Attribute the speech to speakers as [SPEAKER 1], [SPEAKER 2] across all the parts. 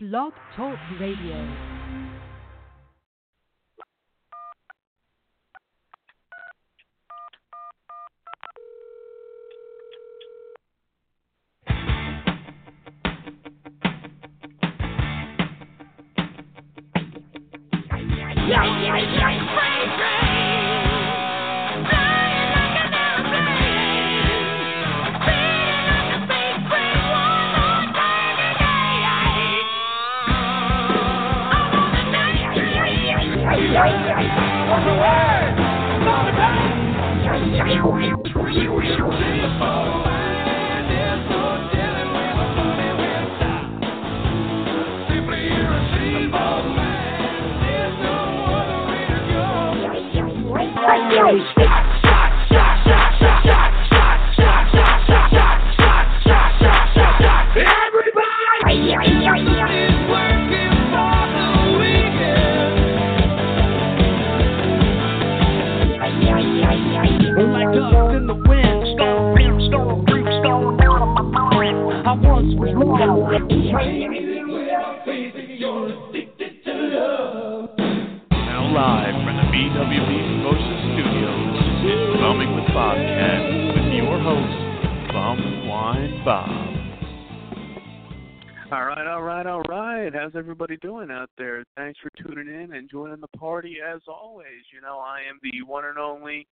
[SPEAKER 1] Blog Talk Radio.
[SPEAKER 2] The wind, storm, wind, storm, creep, storm down on my mind. I once was wrong.
[SPEAKER 3] Now live from the BWB Motion Studios, it's Bumming with Bobcat with your host, Bum Wine Bob. All right, all right, all right. How's everybody doing out there? Thanks for tuning in and joining the party as always. You know, I am the one and only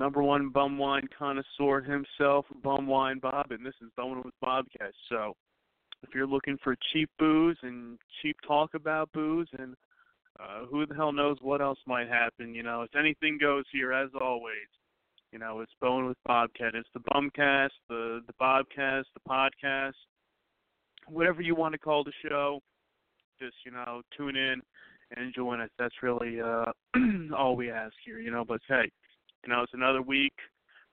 [SPEAKER 3] number one bum wine connoisseur himself, Bum Wine Bob, and this is Bumming with Bobcat. So, if you're looking for cheap booze and cheap talk about booze and uh, who the hell knows what else might happen? You know, if anything goes here, as always, you know, it's Bone with Bobcat. It's the Bumcast, the the Bobcast, the podcast, whatever you want to call the show. Just you know, tune in and join us. That's really uh, all we ask here. You know, but hey, you know, it's another week.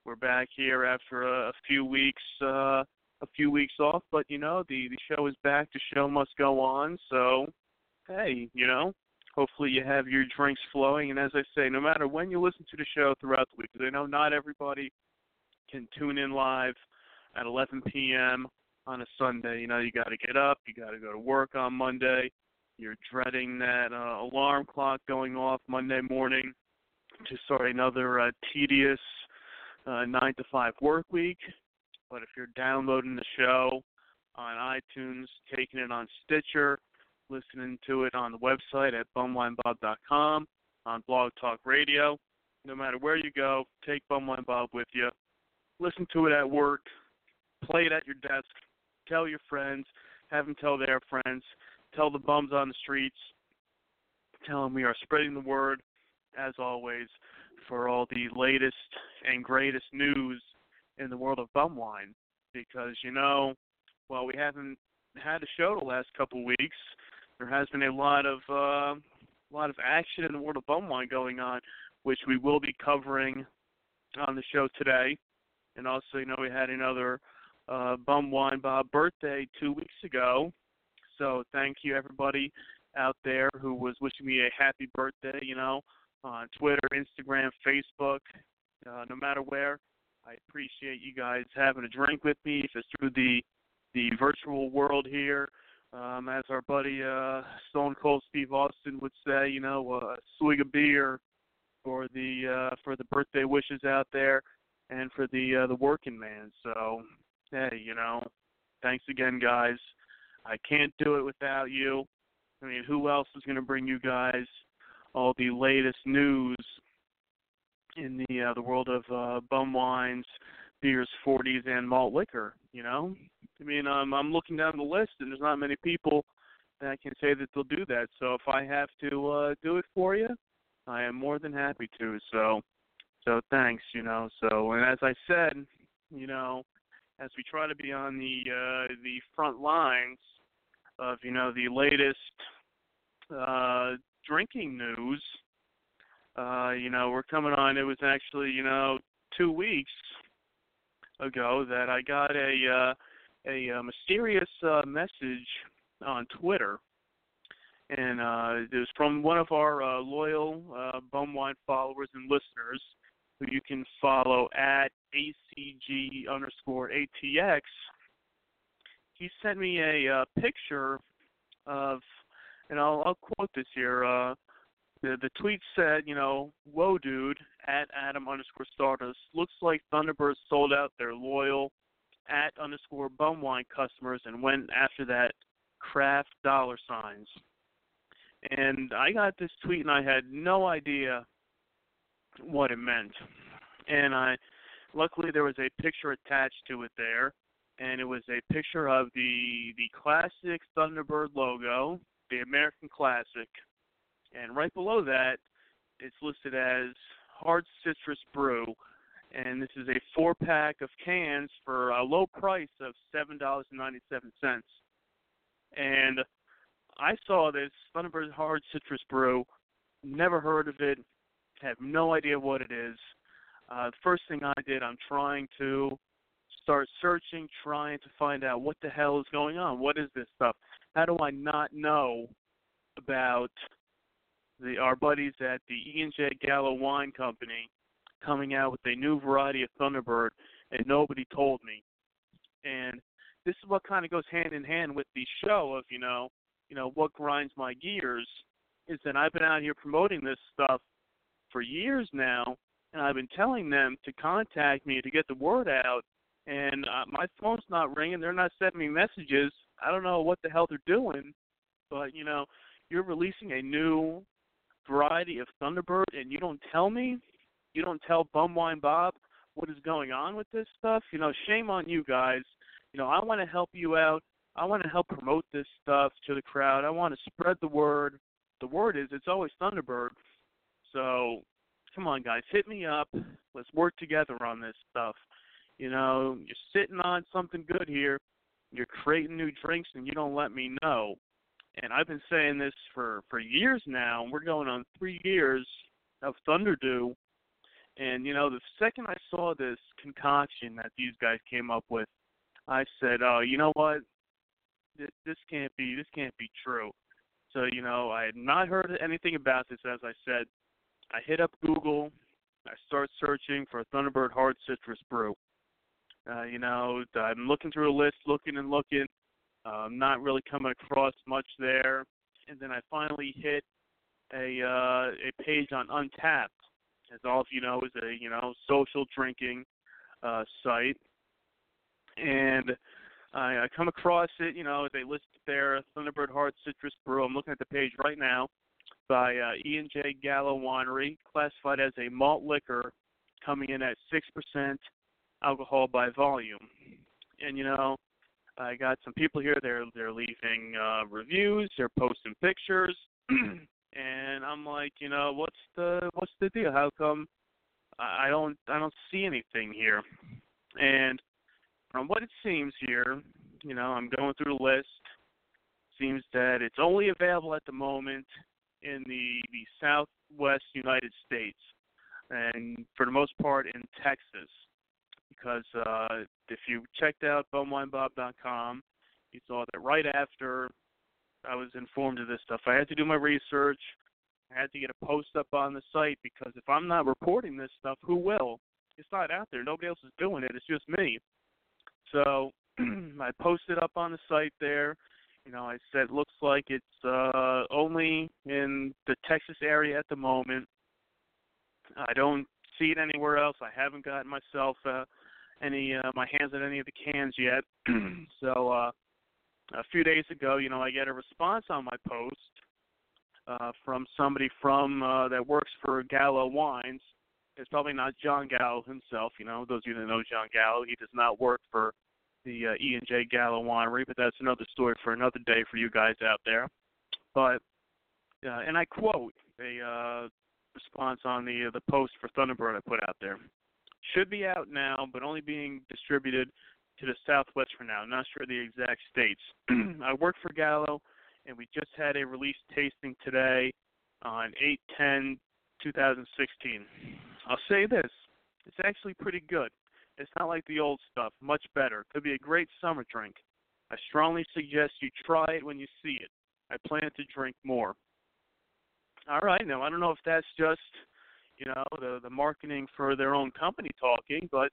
[SPEAKER 3] We're back here after a, a few weeks, uh, a few weeks off. But you know, the the show is back. The show must go on. So, hey, you know, hopefully you have your drinks flowing. And as I say, no matter when you listen to the show throughout the week, 'cause I know not everybody can tune in live at 11 p.m. on a Sunday. You know, you got to get up, you got to go to work on Monday. You're dreading that uh, alarm clock going off Monday morning to start another uh, tedious uh, nine to five work week. But if you're downloading the show on iTunes, taking it on Stitcher, listening to it on the website at bumwinebob.com, on Blog Talk Radio. No matter where you go, take Bumwine Bob with you. Listen to it at work, play it at your desk, tell your friends, have them tell their friends, tell the bums on the streets, tell them we are spreading the word, as always, for all the latest and greatest news in the world of bum wine. Because, you know, while we haven't had a show the last couple weeks, there has been a lot of uh, a lot of action in the world of bum wine going on, which we will be covering on the show today. And also, you know, we had another uh, bum wine Bob birthday two weeks ago. So thank you everybody out there who was wishing me a happy birthday. You know, on Twitter, Instagram, Facebook, uh, no matter where. I appreciate you guys having a drink with me. If it's through the the virtual world here, um, as our buddy uh, Stone Cold Steve Austin would say, you know, uh, a swig of beer for the uh, for the birthday wishes out there, and for the uh, the working man. So, hey, you know, thanks again, guys. I can't do it without you. I mean, who else is going to bring you guys all the latest news in the uh, the world of uh, bum wines, beers, 40s, and malt liquor? You know, I mean, um, I'm looking down the list, and there's not many people that can say that they'll do that. So if I have to uh, do it for you, I am more than happy to. So, so thanks. You know, so and as I said, you know, as we try to be on the uh, the front lines of you know the latest uh, drinking news. Uh, you know, we're coming on. It was actually, you know, two weeks ago that I got a uh, a, uh mysterious uh, message on Twitter, and uh, it was from one of our uh, loyal uh, Bumwine followers and listeners, who you can follow at acg underscore atx. He sent me a uh, picture of, and I'll, I'll quote this here. Uh, the the tweet said, you know, whoa, dude, at Adam underscore Stardust. Looks like Thunderbird sold out their loyal at underscore bumwine customers and went after that craft dollar signs. And I got this tweet and I had no idea what it meant. And I luckily there was a picture attached to it there and it was a picture of the the classic Thunderbird logo, the American Classic. And right below that it's listed as hard citrus brew and this is a four pack of cans for a low price of seven dollars and ninety seven cents. And I saw this Thunderbird Hard Citrus Brew, never heard of it, have no idea what it is. Uh, the first thing I did, I'm trying to start searching, trying to find out what the hell is going on. What is this stuff? How do I not know about the our buddies at the E and J Gallo Wine Company coming out with a new variety of Thunderbird, and nobody told me. And this is what kind of goes hand in hand with the show of you know, you know what grinds my gears is that I've been out here promoting this stuff for years now, and I've been telling them to contact me to get the word out. And uh, my phone's not ringing. They're not sending me messages. I don't know what the hell they're doing, but you know, you're releasing a new variety of Thunderbird, and you don't tell me you don't tell Bumwine Bob what is going on with this stuff, you know, shame on you guys. You know, I want to help you out. I want to help promote this stuff to the crowd. I want to spread the word. The word is it's always Thunderbird. So, come on, guys, hit me up. Let's work together on this stuff. You know, you're sitting on something good here. You're creating new drinks, and you don't let me know. And I've been saying this for for years now. and We're going on three years of Thunderdew and you know, the second I saw this concoction that these guys came up with, I said, "Oh, you know what? This, this can't be. This can't be true." So you know, I had not heard anything about this. As I said, I hit up Google. I start searching for Thunderbird Hard Citrus Brew. Uh, you know, I'm looking through a list, looking and looking. Uh, not really coming across much there. And then I finally hit a uh, a page on Untappd, as all of you know, is a you know social drinking uh, site, and I, I come across it. You know, they list their Thunderbird Hard Citrus Brew. I'm looking at the page right now by uh, E and J Gallo Winery, classified as a malt liquor, coming in at six percent alcohol by volume. And you know, I got some people here. They're they're leaving uh, reviews. They're posting pictures. and I'm like, you know, what's the what's the deal? How come I don't I don't see anything here? And from what it seems here, you know, I'm going through the list. Seems that it's only available at the moment in the the Southwest United States, and for the most part in Texas. Because uh, if you checked out bumwinebob.com, you saw that right after I was informed of this stuff. I had to do my research. I had to get a post up on the site because if I'm not reporting this stuff, who will? It's not out there. Nobody else is doing it. It's just me. So I posted up on the site there. You know, I said looks like it's uh only in the Texas area at the moment. I don't see it anywhere else. I haven't gotten myself uh any uh my hands on any of the cans yet. so uh a few days ago, you know, I get a response on my post uh, from somebody from uh, that works for Gallo Wines. It's probably not John Gallo himself. You know, those of you that know John Gallo, he does not work for the uh, E and J Gallo Winery, but that's another story for another day for you guys out there. But uh, and I quote a uh, response on the uh, the post for Thunderbird I put out there. Should be out now, but only being distributed to the southwest for now. Not sure the exact states. I work for Gallo, and we just had a release tasting today on 8 10 2016. I'll say this: it's actually pretty good. It's not like the old stuff. Much better. Could be a great summer drink. I strongly suggest you try it when you see it. I plan to drink more. All right, now I don't know if that's just, you know, the the marketing for their own company talking, but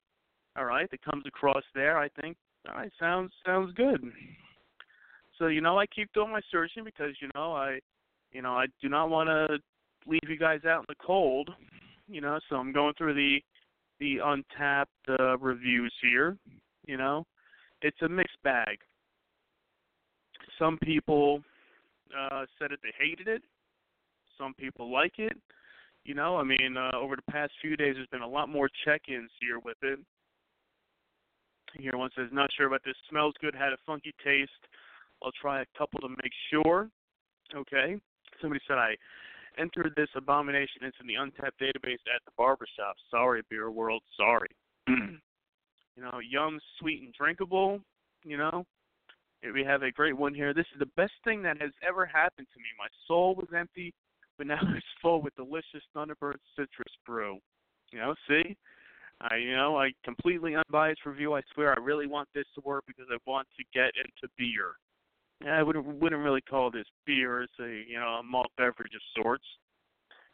[SPEAKER 3] all right, that comes across there. I think all right, sounds sounds good. So you know, I keep doing my searching because you know I, you know, I do not want to leave you guys out in the cold. You know, so I'm going through the the Untappd uh, reviews here. You know, it's a mixed bag. Some people uh, said that they hated it. Some people like it. You know, I mean, uh, over the past few days, there's been a lot more check-ins here with it. Here, one says, "Not sure about this. Smells good. Had a funky taste. I'll try a couple to make sure." Okay. Somebody said I entered this abomination into the Untappd database at the barbershop. Sorry, beer world. Sorry. you know, yum, sweet, and drinkable. You know, we have a great one here. This is the best thing that has ever happened to me. My soul was empty, but now it's full with delicious Thunderbird citrus brew. You know, see? I you know, I completely unbiased review. I swear I really want this to work because I want to get into beer. I wouldn't wouldn't really call this beer. It's a you know, a malt beverage of sorts.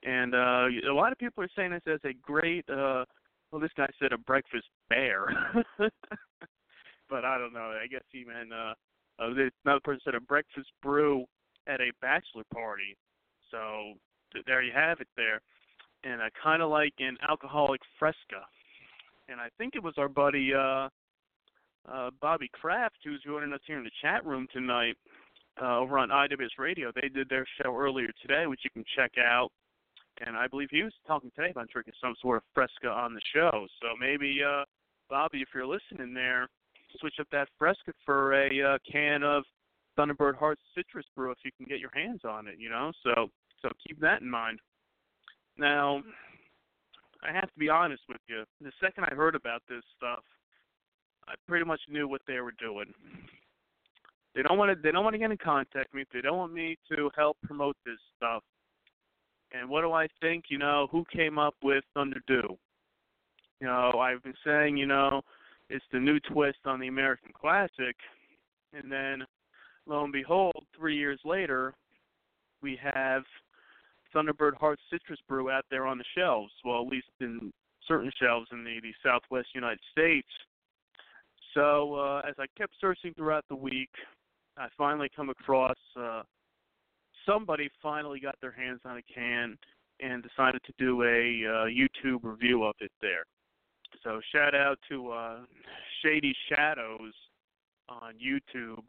[SPEAKER 3] And uh a lot of people are saying this as a great uh well this guy said a breakfast bear. but I don't know. I guess he meant uh uh, another person said a breakfast brew at a bachelor party. So th- there you have it there. And I kind of like an alcoholic fresca. And I think it was our buddy uh, uh, Bobby Kraft who's joining us here in the chat room tonight uh, over on IWS Radio. They did their show earlier today, which you can check out. And I believe he was talking today about drinking some sort of fresca on the show. So maybe, uh, Bobby, if you're listening there, switch up that Fresca for a uh, can of Thunderbird Hard Citrus Brew if you can get your hands on it. You know, so so keep that in mind. Now, I have to be honest with you. The second I heard about this stuff, I pretty much knew what they were doing. They don't want to. They don't want to get in contact with me. They don't want me to help promote this stuff. And what do I think? You know, who came up with Thunder? You know, I've been saying, you know, it's the new twist on the American Classic, and then lo and behold, three years later, we have Thunderbird Hard Citrus Brew out there on the shelves. Well, at least in certain shelves in the, the Southwest United States. So uh, as I kept searching throughout the week, I finally come across uh, somebody finally got their hands on a can and decided to do a uh, YouTube review of it there. So shout out to uh, Shady Shadows on YouTube,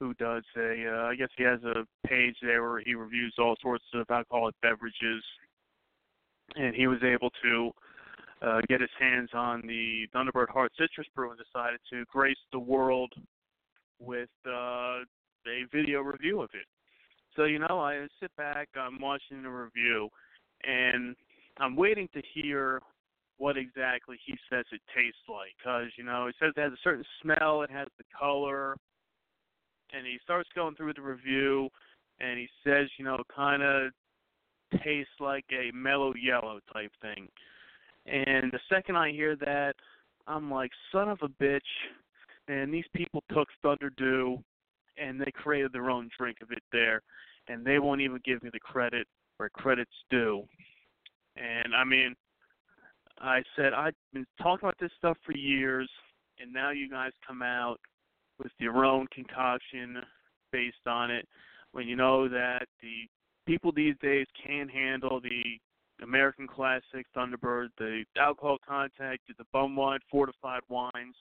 [SPEAKER 3] who does a uh, I guess he has a page there where he reviews all sorts of alcoholic beverages, and he was able to uh, get his hands on the Thunderbird Hard Citrus Brew and decided to grace the world with uh, a video review of it. So you know, I sit back, I'm watching the review, and I'm waiting to hear what exactly he says it tastes like. Because, you know, he says it has a certain smell, it has the color, and he starts going through the review, and he says, you know, kind of tastes like a mellow yellow type thing. And the second I hear that, I'm like, son of a bitch. And these people took Thunder Dew and they created their own drink of it there. And they won't even give me the credit where credit's due. And I mean, I said I've been talking about this stuff for years, and now you guys come out with your own concoction based on it. When you know that the people these days can't handle the American Classic Thunderbird, the alcohol content, the bum wine, fortified wines,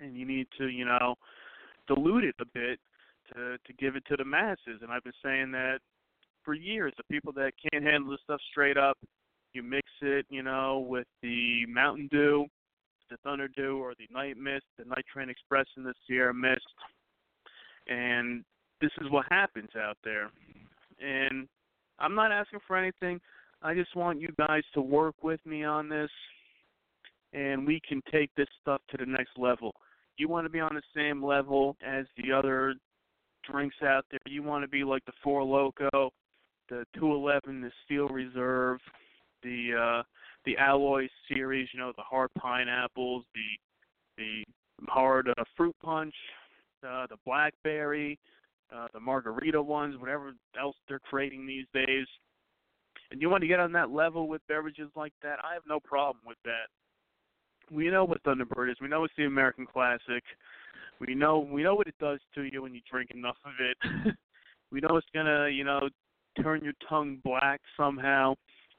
[SPEAKER 3] and you need to, you know, dilute it a bit to to give it to the masses. And I've been saying that for years. The people that can't handle this stuff straight up, you mix it, you know, with the Mountain Dew, the Thunder Dew, or the Night Mist, the Night Train Express, and the Sierra Mist. And this is what happens out there. And I'm not asking for anything. I just want you guys to work with me on this, and we can take this stuff to the next level. You want to be on the same level as the other drinks out there. You want to be like the Four Loco, the 211, the Steel Reserve, the uh, the alloy series, you know, the hard pineapples, the the hard uh, fruit punch, uh, the blackberry, uh, the margarita ones, whatever else they're creating these days. And you want to get on that level with beverages like that, I have no problem with that. We know what Thunderbird is. We know it's the American classic. We know we know what it does to you when you drink enough of it. we know it's gonna, you know, turn your tongue black somehow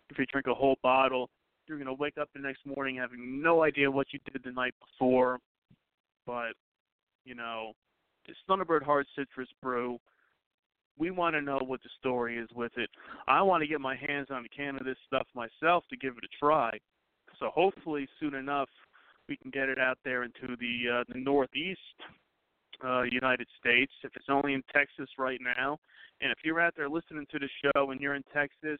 [SPEAKER 3] if you drink a whole bottle. You're gonna wake up the next morning having no idea what you did the night before. But, you know, this Thunderbird Hard Citrus Brew, we want to know what the story is with it. I want to get my hands on a can of this stuff myself to give it a try. So hopefully soon enough we can get it out there into the uh, the Northeast uh, United States. If it's only in Texas right now, and if you're out there listening to the show and you're in Texas,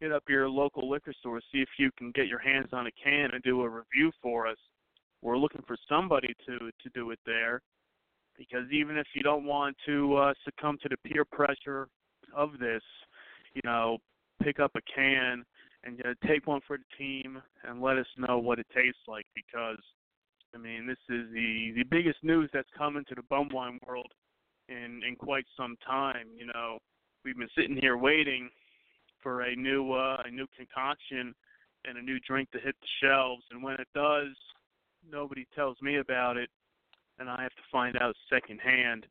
[SPEAKER 3] hit up your local liquor store, see if you can get your hands on a can and do a review for us. We're looking for somebody to to do it there, because even if you don't want to uh, succumb to the peer pressure of this, you know, pick up a can and uh, take one for the team and let us know what it tastes like because I mean this is the the biggest news that's come into the bum wine world in in quite some time. You know, we've been sitting here waiting for a new uh, a new concoction and a new drink to hit the shelves, and when it does, nobody tells me about it, and I have to find out secondhand.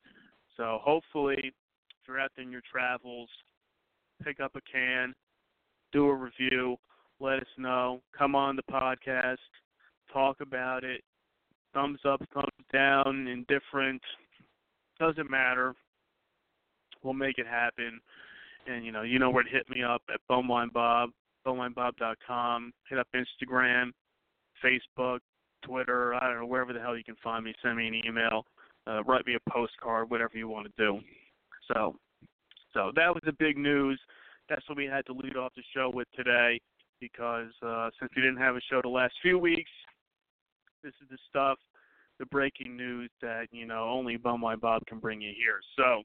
[SPEAKER 3] So hopefully, if you're out in your travels, pick up a can, do a review, let us know, come on the podcast, talk about it, thumbs up, thumbs down, indifferent, doesn't matter. We'll make it happen. And you know, you know where to hit me up at Bumwine Bob, bumwinebob.com. Hit up Instagram, Facebook, Twitter. I don't know wherever the hell you can find me. Send me an email, uh, write me a postcard, whatever you want to do. So, so that was the big news that's what we had to lead off the show with today because uh, since we didn't have a show the last few weeks, this is the stuff, the breaking news that you know only Bumwine Bob can bring you here. So,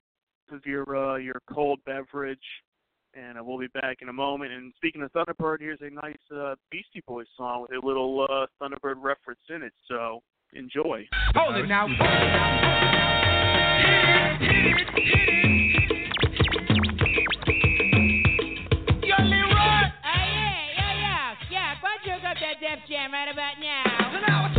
[SPEAKER 3] this is your uh, your cold beverage, and uh, we'll be back in a moment. And speaking of Thunderbird, here's a nice uh, Beastie Boys song with a little uh, Thunderbird reference in it. So enjoy.
[SPEAKER 4] Hold it now.
[SPEAKER 5] that Def Jam right about now.
[SPEAKER 2] So now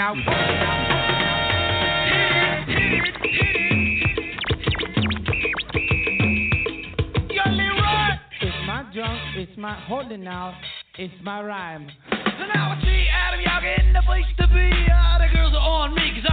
[SPEAKER 4] Hold it now.
[SPEAKER 2] Young Leroy.
[SPEAKER 6] It's my drunk, it's my holding out, it's my rhyme.
[SPEAKER 2] So now I see Adam Yaga in the place to be. All the girls are on me, cause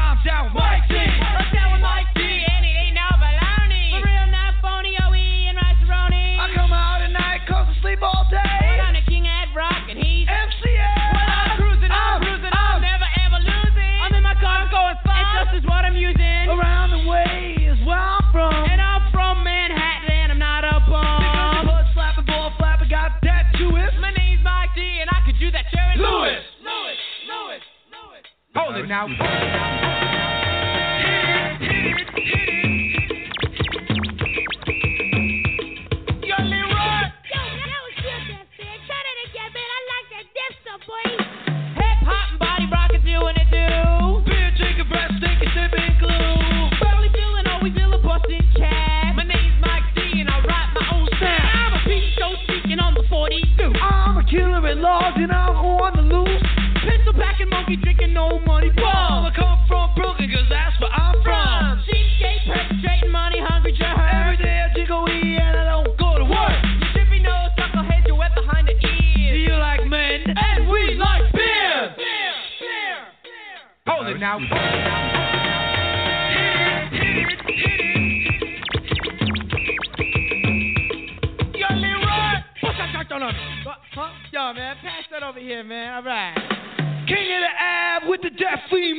[SPEAKER 4] Hold it now.
[SPEAKER 2] Young Leroy.
[SPEAKER 6] What, huh? Yo, man, pass that over here, man. All right.
[SPEAKER 2] King of the Ab with the deaf female.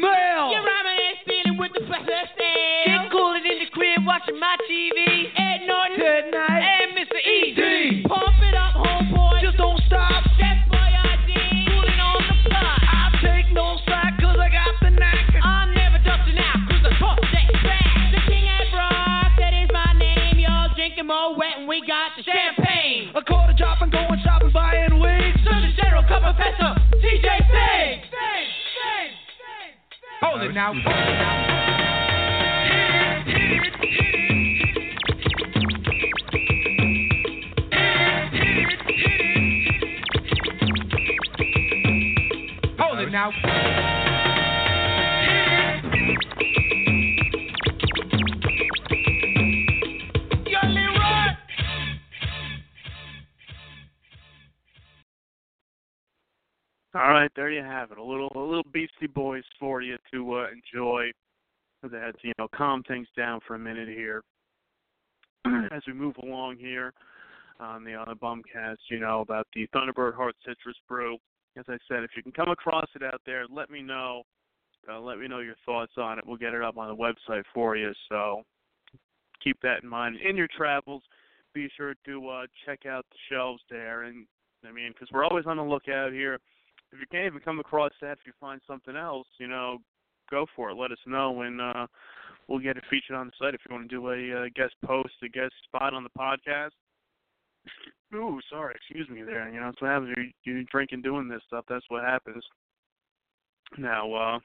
[SPEAKER 3] All right, there you have it. A little a little Beastie Boys for you to uh, enjoy. That you know, calm things down for a minute here as we move along here on the on the Bumcast. You know about the Thunderbird Hard Citrus Brew. As I said, if you can come across it out there, let me know. Uh, let me know your thoughts on it. We'll get it up on the website for you. So keep that in mind in your travels. Be sure to uh, check out the shelves there, and I mean, because we're always on the lookout here if you can't even come across that, if you find something else, you know, go for it. Let us know, and uh, we'll get it featured on the site. If you want to do a uh, guest post, a guest spot on the podcast. Ooh, sorry, excuse me there. You know, that's what happens. You you drink and doing this stuff. That's what happens. Now, uh,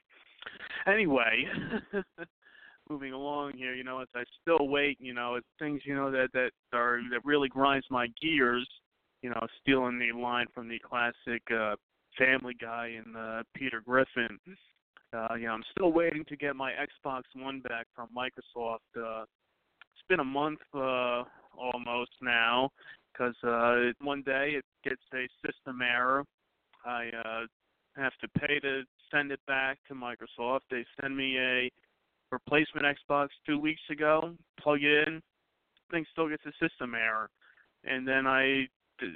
[SPEAKER 3] anyway, moving along here. You know, as I still wait, you know, it's things you know that that are that really grinds my gears. You know, stealing the line from the classic uh, Family Guy and uh, Peter Griffin. Uh, yeah, I'm still waiting to get my Xbox One back from Microsoft. Uh, it's been a month uh, almost now because uh, one day it gets a system error. I uh, have to pay to send it back to Microsoft. They send me a replacement Xbox two weeks ago. Plug it in, thing still gets a system error, and then I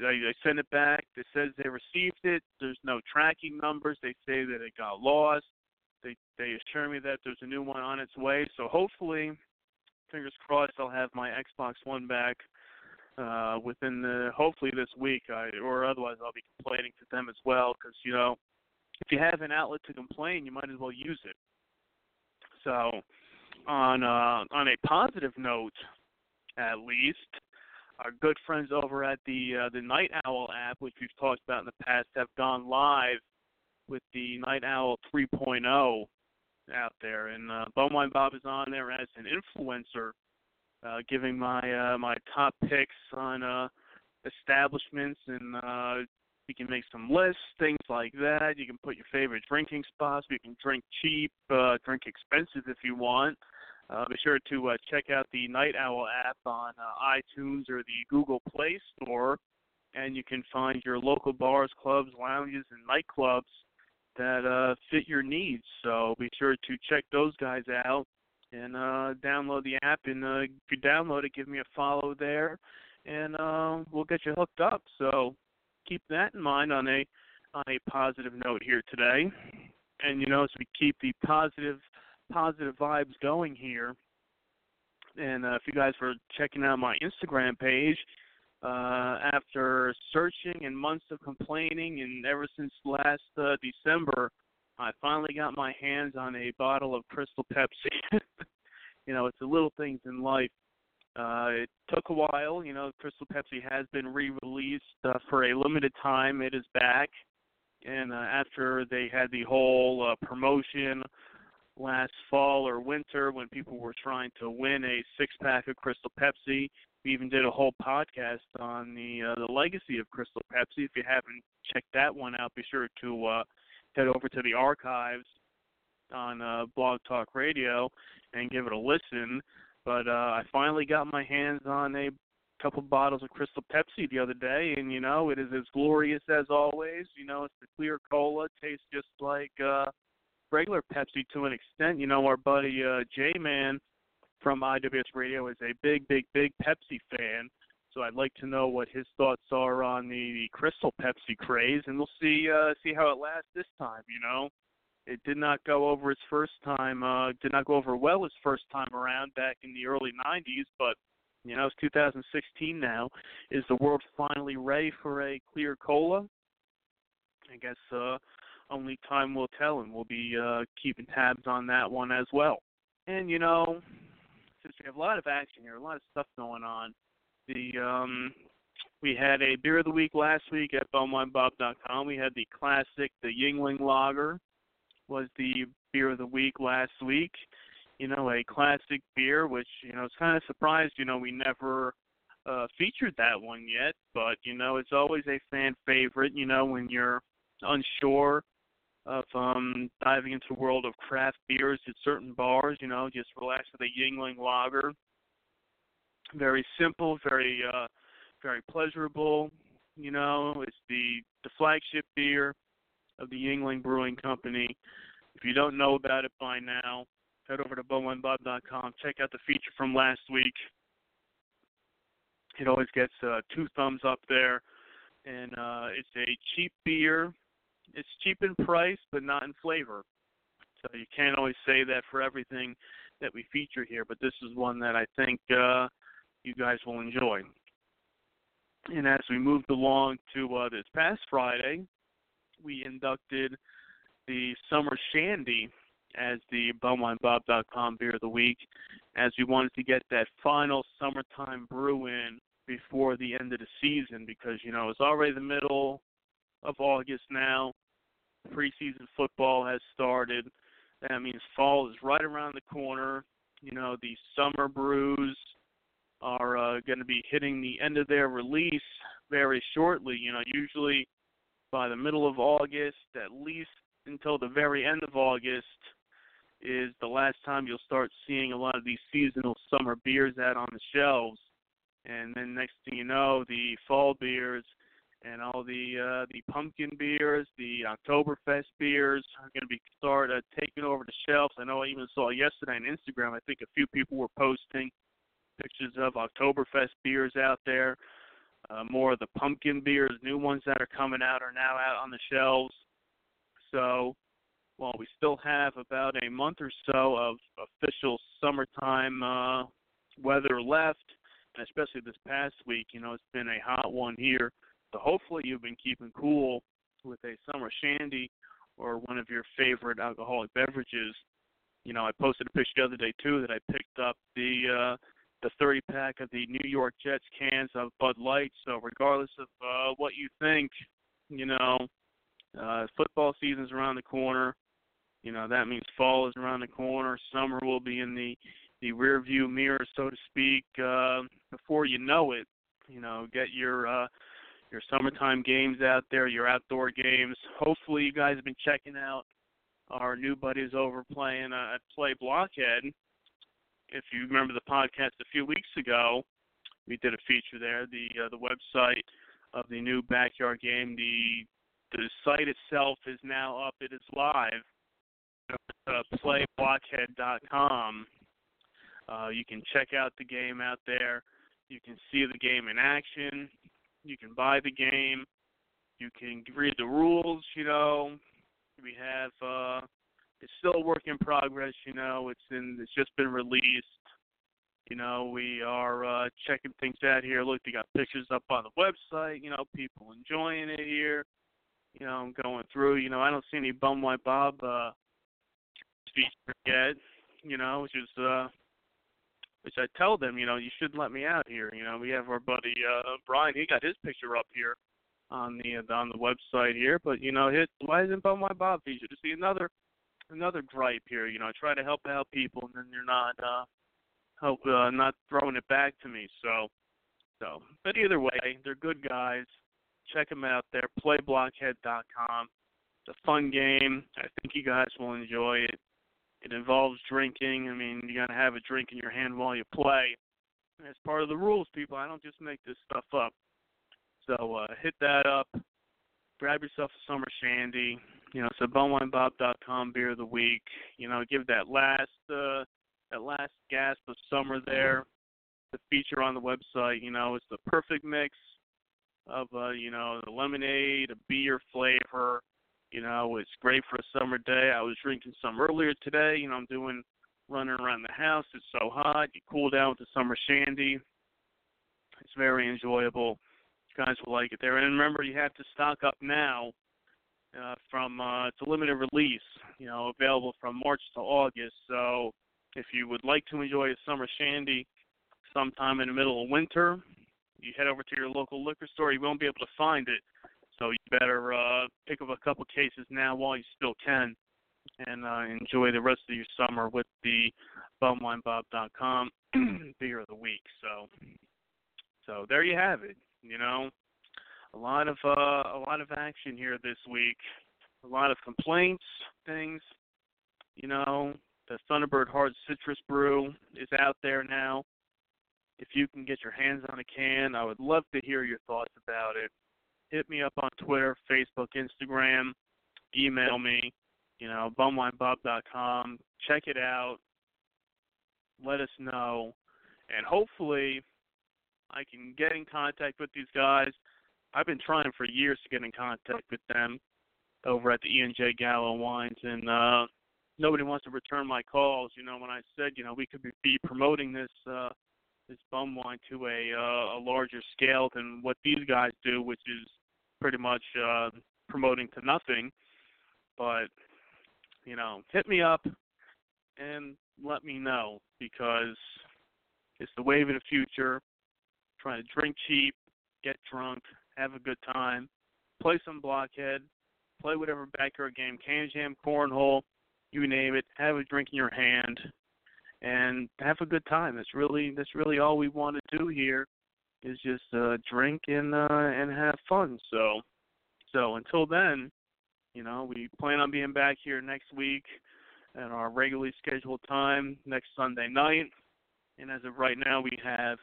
[SPEAKER 3] I, I send it back. It says they received it. There's no tracking numbers. They say that it got lost. They they assure me that there's a new one on its way. So hopefully, fingers crossed, I'll have my Xbox One back uh, within the hopefully this week. I, or otherwise, I'll be complaining to them as well because you know if you have an outlet to complain, you might as well use it. So on uh, on a positive note, at least our good friends over at the uh, the Night Owl app, which we've talked about in the past, have gone live with the Night Owl 3.0 out there, and uh, Bumwine Bob is on there as an influencer, uh, giving my uh, my top picks on uh, establishments, and uh, you can make some lists, things like that. You can put your favorite drinking spots. You can drink cheap, uh, drink expensive if you want. Uh, be sure to uh, check out the Night Owl app on uh, iTunes or the Google Play Store, and you can find your local bars, clubs, lounges, and nightclubs that uh, fit your needs. So be sure to check those guys out and uh, download the app. And uh, if you download it, give me a follow there, and uh, we'll get you hooked up. So keep that in mind on a on a positive note here today. And you know, as we keep the positive positive vibes going here. And uh, if you guys were checking out my Instagram page, uh, after searching and months of complaining, and ever since last uh, December, I finally got my hands on a bottle of Crystal Pepsi. you know, it's the little things in life. Uh, it took a while. You know, Crystal Pepsi has been re-released uh, for a limited time. It is back, and uh, after they had the whole uh, promotion last fall or winter when people were trying to win a six pack of Crystal Pepsi. We even did a whole podcast on the uh, the legacy of Crystal Pepsi. If you haven't checked that one out, be sure to uh, head over to the archives on uh, Blog Talk Radio and give it a listen. But uh, I finally got my hands on a couple bottles of Crystal Pepsi the other day, and you know it is as glorious as always. You know it's the clear cola, tastes just like uh, regular Pepsi to an extent. You know, our buddy uh, J Man from IWS Radio is a big, big, big Pepsi fan. So I'd like to know what his thoughts are on the, the Crystal Pepsi craze, and we'll see uh, see how it lasts this time. You know, it did not go over his first time. Uh, did not go over well his first time around back in the early '90s, but you know, it's 2016 now. Is the world finally ready for a clear cola? I guess uh, only time will tell, and we'll be uh, keeping tabs on that one as well. And you know, since we have a lot of action here, a lot of stuff going on, The um, we had a beer of the week last week at bumwinebob.com. We had the classic, the Yuengling Lager, was the beer of the week last week. You know, a classic beer, which you know, it's kind of surprised. You know, we never uh, featured that one yet, but you know, it's always a fan favorite. You know, when you're unsure of um diving into the world of craft beers at certain bars, you know, just relax with a Yuengling Lager. Very simple, very uh very pleasurable. You know, it's the the flagship beer of the Yuengling Brewing Company. If you don't know about it by now, head over to bumwinebob.com. Check out the feature from last week. It always gets uh, two thumbs up there, and uh, it's a cheap beer. It's cheap in price, but not in flavor. So you can't always say that for everything that we feature here, but this is one that I think uh, you guys will enjoy. And as we moved along to uh, this past Friday, we inducted the Summer Shandy as the bumwinebob.com Beer of the Week, as we wanted to get that final summertime brew in before the end of the season because, you know, it's already the middle of August now. Preseason football has started. That means fall is right around the corner. You know, the summer brews are uh, going to be hitting the end of their release very shortly. You know, usually by the middle of August, at least until the very end of August, is the last time you'll start seeing a lot of these seasonal summer beers out on the shelves. And then next thing you know, the fall beers and all the uh, the pumpkin beers, the Oktoberfest beers are going to be start uh, taking over the shelves. I know I even saw yesterday on Instagram. I think a few people were posting pictures of Oktoberfest beers out there. Uh, more of the pumpkin beers, new ones that are coming out, are now out on the shelves. So, while we still have about a month or so of official summertime uh, weather left, and especially this past week, you know, it's been a hot one here. So hopefully you've been keeping cool with a summer shandy or one of your favorite alcoholic beverages. You know, I posted a picture the other day too that I picked up the uh the 30 pack of the New York Jets cans of Bud Light. So regardless of uh, what you think, you know, uh, football season's around the corner. You know that means fall is around the corner. Summer will be in the the rear view mirror, so to speak. Uh, before you know it, you know, get your uh, your summertime games out there, your outdoor games. Hopefully, you guys have been checking out our new buddies over playing uh, at Play Blockhead if you remember the podcast a few weeks ago, we did a feature there. The uh, the website of the new backyard game, the the site itself is now up. It is live. Uh, playblockhead.com. Uh, you can check out the game out there. You can see the game in action. You can buy the game. You can read the rules. You know, we have uh, it's still a work in progress. You know, it's in it's just been released. You know, we are uh, checking things out here. Look, they got pictures up on the website. You know, people enjoying it here. You know, I'm going through. You know, I don't see any bum wine Bob uh, feature yet. You know, which is uh, which I tell them. You know, you shouldn't let me out here. You know, we have our buddy uh, Brian. He got his picture up here on the on the website here. But you know, hit why isn't bum wine Bob featured? To see another another gripe here. You know, I try to help out people, and then you're not uh, help uh, not throwing it back to me. So, so, but either way, they're good guys. Check them out there. Playblockhead.com. It's a fun game. I think you guys will enjoy it. It involves drinking. I mean, you gotta have a drink in your hand while you play. It's part of the rules, people. I don't just make this stuff up. So uh, hit that up. Grab yourself a summer shandy you know, so bumwinebob.com beer of the week. You know, give that last uh, that last gasp of summer there. The feature on the website, you know, it's the perfect mix of uh, you know, the lemonade, a beer flavor. You know, it's great for a summer day. I was drinking some earlier today. You know, I'm doing running around the house. It's so hot. You cool down with the summer shandy. It's very enjoyable. You guys will like it there. And remember, you have to stock up now uh, from uh, it's a limited release, you know, available from March to August. So if you would like to enjoy a summer shandy sometime in the middle of winter, you head over to your local liquor store, you won't be able to find it. So you better uh, pick up a couple cases now while you still can, and uh, enjoy the rest of your summer with the bumwinebob.com beer of the week. So, so there you have it. You know, a lot of uh, a lot of action here this week. A lot of complaints, things. You know, the Thunderbird Hard Citrus Brew is out there now. If you can get your hands on a can, I would love to hear your thoughts about it. Hit me up on Twitter, Facebook, Instagram, email me, you know, bumwinebob.com. Check it out. Let us know. And hopefully I can get in contact with these guys. I've been trying for years to get in contact with them over at the E and J Gallo Wines and uh nobody wants to return my calls. You know, when I said, you know, we could be promoting this uh this bum wine to a uh, a larger scale than what these guys do, which is pretty much uh promoting to nothing. But you know, hit me up and let me know because it's the wave of the future. Trying to drink cheap, get drunk, have a good time, play some blockhead, play whatever backyard game, can jam, cornhole, you name it. Have a drink in your hand, and have a good time. That's really that's really all we want to do here, is just uh, drink and uh, and have fun. So, so until then, you know, we plan on being back here next week at our regularly scheduled time next Sunday night. And as of right now, we have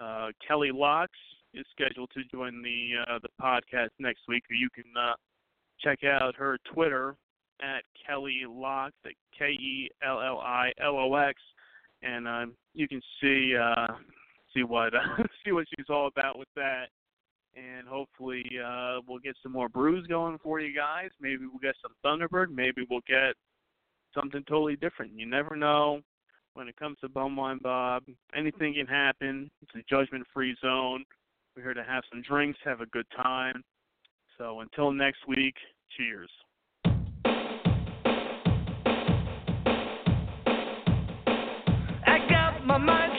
[SPEAKER 3] uh, Kelli Lox is scheduled to join the uh, the podcast next week. You can uh, check out her Twitter at Kelli Lox, at K E L L I L O X, and um, you can see uh, see what see what she's all about with that. And hopefully uh, we'll get some more brews going for you guys. Maybe we'll get some Thunderbird. Maybe we'll get something totally different. You never know when it comes to Bumwine Bob. Anything can happen. It's a judgment free zone. We're here to have some drinks, have a good time. So until next week, cheers.
[SPEAKER 7] Mind